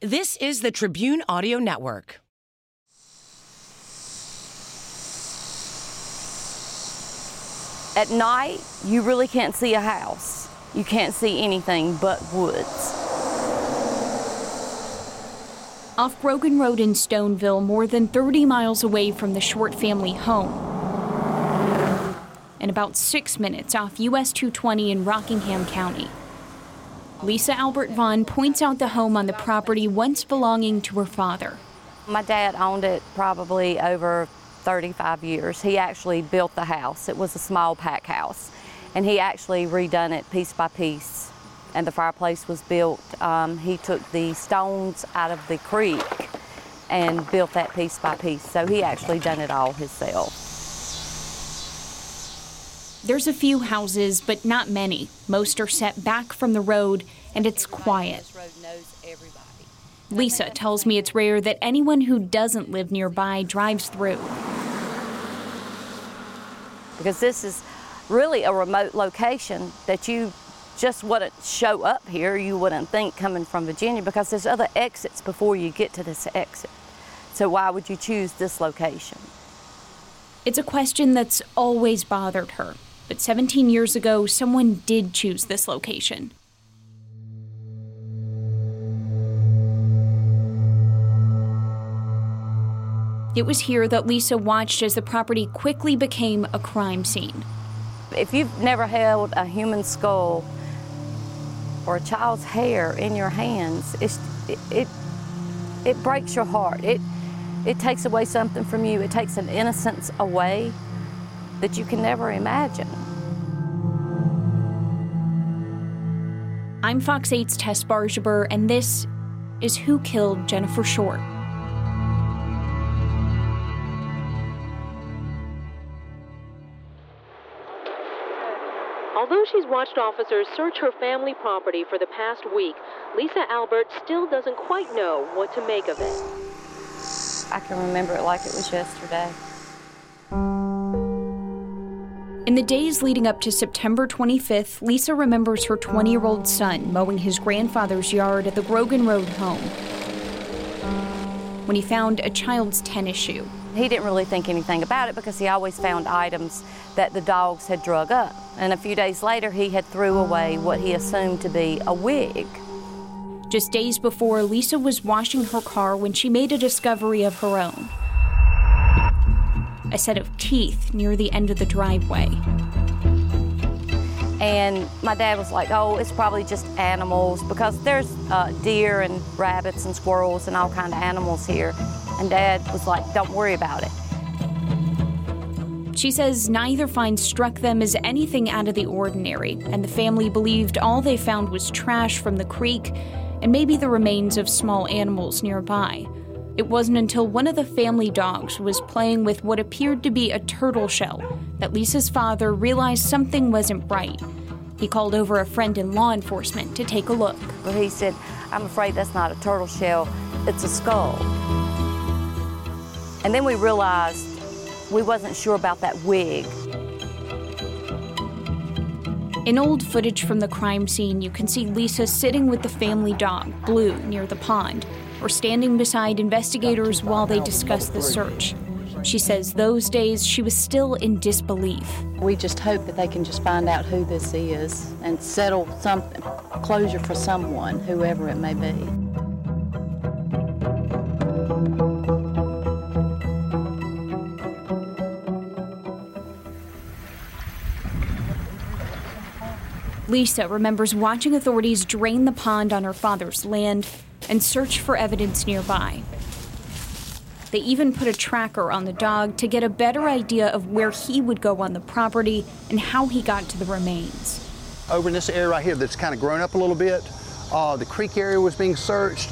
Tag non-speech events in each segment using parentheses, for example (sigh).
This is the Tribune Audio Network. At night, you really can't see a house. You can't see anything but woods. Off Grogan Road in Stoneville, more than 30 miles away from the Short family home. And about six minutes off US 220 in Rockingham County. Lisa Albert Vaughn points out the home on the property once belonging to her father. My dad owned it probably over 35 years. He actually built the house. It was a small pack house. And he actually redone it piece by piece. And the fireplace was built. Um, he took the stones out of the creek and built that piece by piece. So he actually done it all himself. There's a few houses, but not many. Most are set back from the road, and it's quiet. Lisa tells me it's rare that anyone who doesn't live nearby drives through. Because this is really a remote location that you just wouldn't show up here. You wouldn't think coming from Virginia because there's other exits before you get to this exit. So why would you choose this location? It's a question that's always bothered her. But 17 years ago, someone did choose this location. It was here that Lisa watched as the property quickly became a crime scene. If you've never held a human skull or a child's hair in your hands, it, it, it breaks your heart. It, it takes away something from you. It takes an innocence away that you can never imagine. I'm Fox 8's Tess Bargebuhr, and this is Who Killed Jennifer Short. Although she's watched officers search her family property for the past week, Lisa Albert still doesn't quite know what to make of it. I can remember it like it was yesterday. In the days leading up to September 25th, Lisa remembers her 20 year old son mowing his grandfather's yard at the Grogan Road home when he found a child's tennis shoe. He didn't really think anything about it because he always found items that the dogs had drug up. And a few days later, he had threw away what he assumed to be a wig. Just days before, Lisa was washing her car when she made a discovery of her own a set of teeth near the end of the driveway. And my dad was like, oh, it's probably just animals because there's uh, deer and rabbits and squirrels and all kind of animals here. And dad was like, don't worry about it. She says neither find struck them as anything out of the ordinary, and the family believed all they found was trash from the creek and maybe the remains of small animals nearby. It wasn't until one of the family dogs was playing with what appeared to be a turtle shell that Lisa's father realized something wasn't right. He called over a friend in law enforcement to take a look. Well, he said, I'm afraid that's not a turtle shell, it's a skull. And then we realized we wasn't sure about that wig. In old footage from the crime scene, you can see Lisa sitting with the family dog, Blue, near the pond or standing beside investigators while they discuss the search. She says those days she was still in disbelief. We just hope that they can just find out who this is and settle some closure for someone, whoever it may be. Lisa remembers watching authorities drain the pond on her father's land and search for evidence nearby. They even put a tracker on the dog to get a better idea of where he would go on the property and how he got to the remains. Over in this area right here that's kind of grown up a little bit, uh, the creek area was being searched.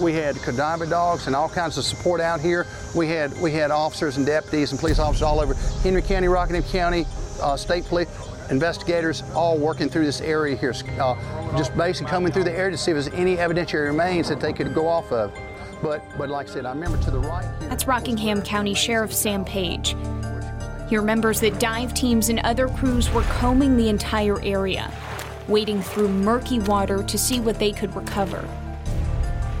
We had cadaver dogs and all kinds of support out here. We had we had officers and deputies and police officers all over Henry County, Rockingham County, uh, state police, investigators, all working through this area here, uh, just basically coming through the area to see if there's any evidentiary remains that they could go off of. But but like I said, I remember to the right. Here, That's Rockingham County Sheriff Sam Page. He remembers that dive teams and other crews were combing the entire area, wading through murky water to see what they could recover.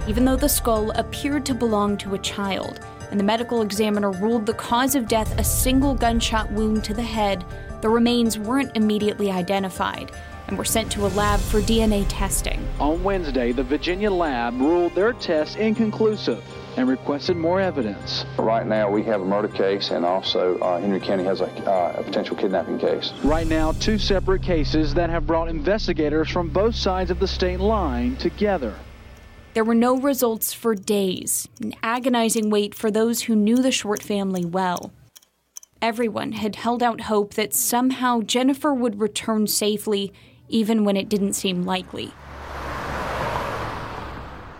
Even though the skull appeared to belong to a child, and the medical examiner ruled the cause of death a single gunshot wound to the head, the remains weren't immediately identified and were sent to a lab for DNA testing. On Wednesday, the Virginia lab ruled their tests inconclusive and requested more evidence. Right now, we have a murder case, and also uh, Henry County has a, uh, a potential kidnapping case. Right now, two separate cases that have brought investigators from both sides of the state line together. There were no results for days, an agonizing wait for those who knew the Short family well. Everyone had held out hope that somehow Jennifer would return safely, even when it didn't seem likely.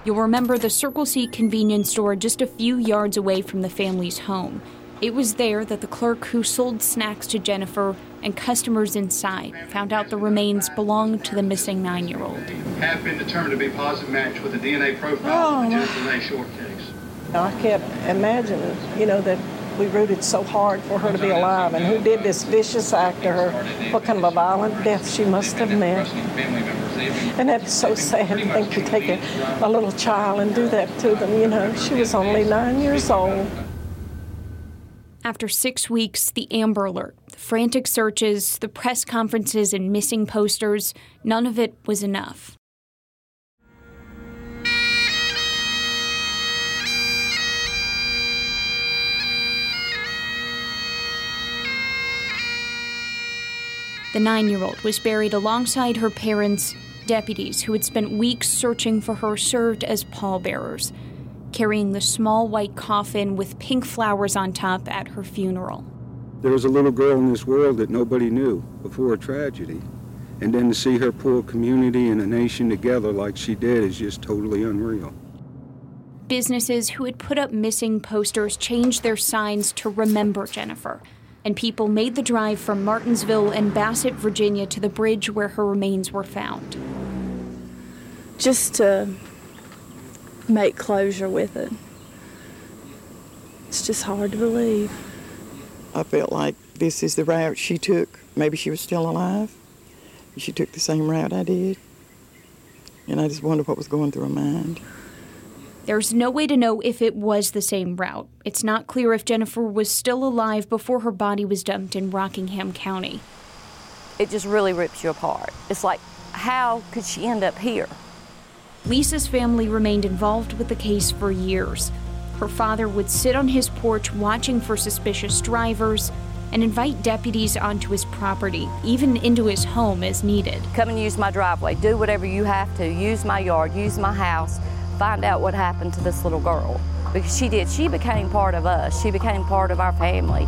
You'll remember the Circle C convenience store just a few yards away from the family's home. It was there that the clerk who sold snacks to Jennifer and customers inside found out the remains belonged to the missing nine year old. Have been determined to be a positive match with the DNA profile of the oh. Jennifer May Short case. I kept imagining, you know, that we rooted so hard for her to be alive and who did this vicious act to her, what kind of a violent death she must have met. And that's so sad to think you take a, a little child and do that to them, you know. She was only nine years old. After six weeks, the Amber Alert, the frantic searches, the press conferences, and missing posters, none of it was enough. The nine year old was buried alongside her parents. Deputies who had spent weeks searching for her served as pallbearers, carrying the small white coffin with pink flowers on top at her funeral. There was a little girl in this world that nobody knew before a tragedy. And then to see her pull a community and a nation together like she did is just totally unreal. Businesses who had put up missing posters changed their signs to remember Jennifer and people made the drive from Martinsville and Bassett, Virginia to the bridge where her remains were found. Just to make closure with it. It's just hard to believe. I felt like this is the route she took. Maybe she was still alive. She took the same route I did. And I just wondered what was going through her mind. There's no way to know if it was the same route. It's not clear if Jennifer was still alive before her body was dumped in Rockingham County. It just really rips you apart. It's like, how could she end up here? Lisa's family remained involved with the case for years. Her father would sit on his porch watching for suspicious drivers and invite deputies onto his property, even into his home as needed. Come and use my driveway. Do whatever you have to. Use my yard. Use my house find out what happened to this little girl. Because she did. She became part of us, she became part of our family.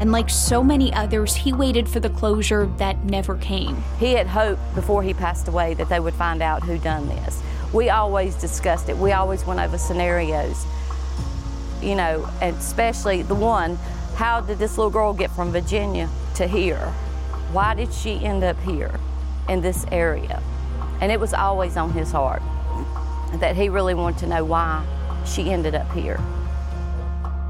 And like so many others, he waited for the closure that never came. He had hoped before he passed away that they would find out who done this. We always discussed it. We always went over scenarios. You know, and especially the one, how did this little girl get from Virginia to here? Why did she end up here in this area? And it was always on his heart that he really wanted to know why she ended up here.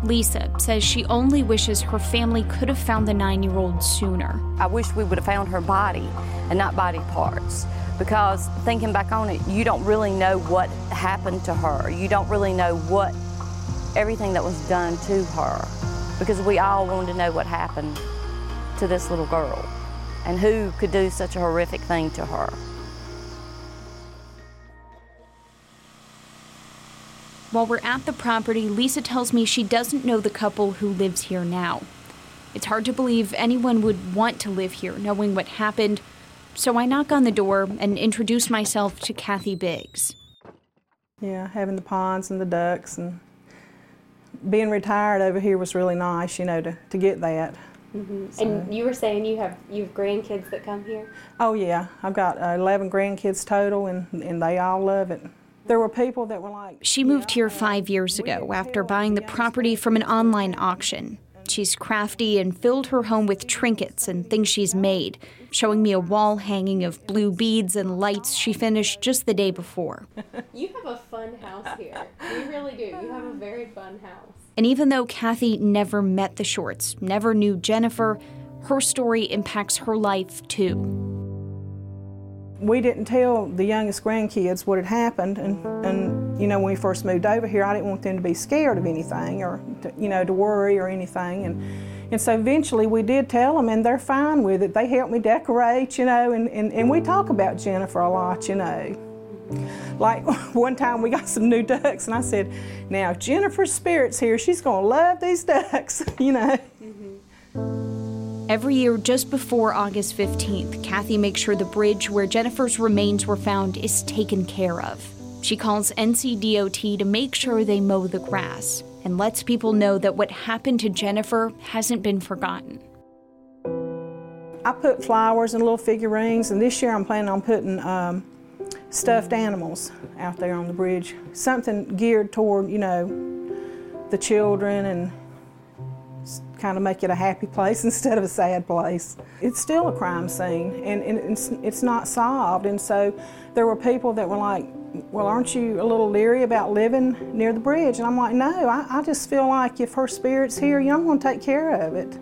Lisa says she only wishes her family could have found the nine year old sooner. I wish we would have found her body and not body parts because thinking back on it, you don't really know what happened to her. You don't really know what everything that was done to her because we all wanted to know what happened to this little girl and who could do such a horrific thing to her. While we're at the property, Lisa tells me she doesn't know the couple who lives here now. It's hard to believe anyone would want to live here knowing what happened, so I knock on the door and introduce myself to Kathy Biggs. Yeah, having the ponds and the ducks and being retired over here was really nice, you know, to, to get that. Mm-hmm. So. And you were saying you have you have grandkids that come here? Oh yeah, I've got uh, 11 grandkids total, and and they all love it. There were people that were like, She moved here five years ago after buying the property from an online auction. She's crafty and filled her home with trinkets and things she's made, showing me a wall hanging of blue beads and lights she finished just the day before. (laughs) You have a fun house here. You really do. You have a very fun house. And even though Kathy never met the Shorts, never knew Jennifer, her story impacts her life too. We didn't tell the youngest grandkids what had happened and, and you know when we first moved over here i didn't want them to be scared of anything or to, you know to worry or anything and and so eventually we did tell them and they're fine with it. They helped me decorate you know and, and, and we talk about jennifer a lot you know. Like (laughs) one time we got some new ducks and i said now if jennifer's spirit's here she's going to love these ducks (laughs) you know Every year, just before August 15th, Kathy makes sure the bridge where Jennifer's remains were found is taken care of. She calls NCDOT to make sure they mow the grass and lets people know that what happened to Jennifer hasn't been forgotten. I put flowers and little figurines, and this year I'm planning on putting um, stuffed animals out there on the bridge. Something geared toward, you know, the children and kind of make it a happy place (laughs) instead of a sad place. It's still a crime scene, and, and it's, it's not solved. And so there were people that were like, well, aren't you a little leery about living near the bridge? And I'm like, no, I, I just feel like if her spirit's here, you know, I'm going to take care of it.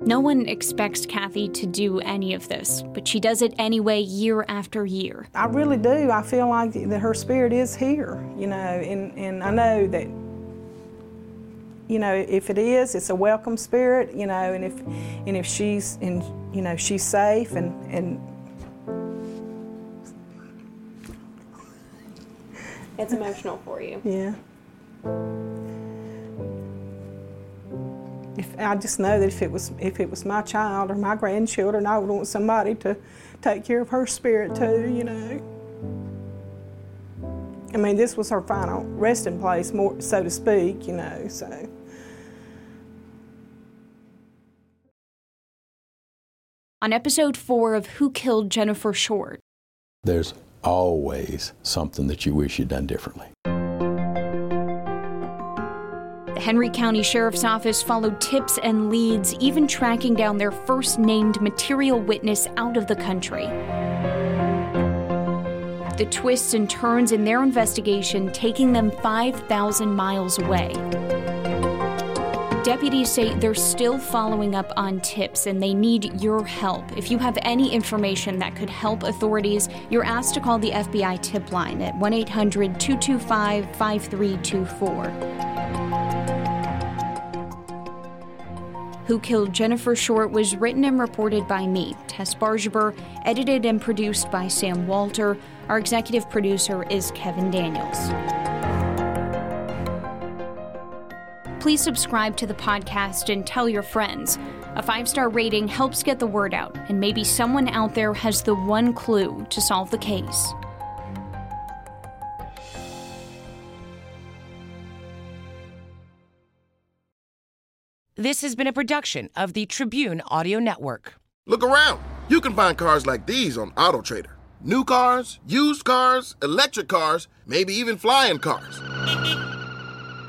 No one expects Kathy to do any of this, but she does it anyway year after year. I really do. I feel like that her spirit is here, you know, and, and I know that, you know, if it is, it's a welcome spirit, you know, and if and if she's and you know she's safe and and It's emotional for you. yeah. If I just know that if it was if it was my child or my grandchildren, I would want somebody to take care of her spirit too, you know. I mean, this was her final resting place, more so to speak, you know. So. On episode four of Who Killed Jennifer Short, There's always something that you wish you'd done differently. the Henry County Sheriff's Office followed tips and leads, even tracking down their first named material witness out of the country. The twists and turns in their investigation taking them 5,000 miles away. Deputies say they're still following up on tips and they need your help. If you have any information that could help authorities, you're asked to call the FBI tip line at 1 800 225 5324. Who Killed Jennifer Short was written and reported by me, Tess Bargebuhr, edited and produced by Sam Walter. Our executive producer is Kevin Daniels. Please subscribe to the podcast and tell your friends. A five star rating helps get the word out, and maybe someone out there has the one clue to solve the case. This has been a production of the Tribune Audio Network. Look around. You can find cars like these on AutoTrader. New cars, used cars, electric cars, maybe even flying cars.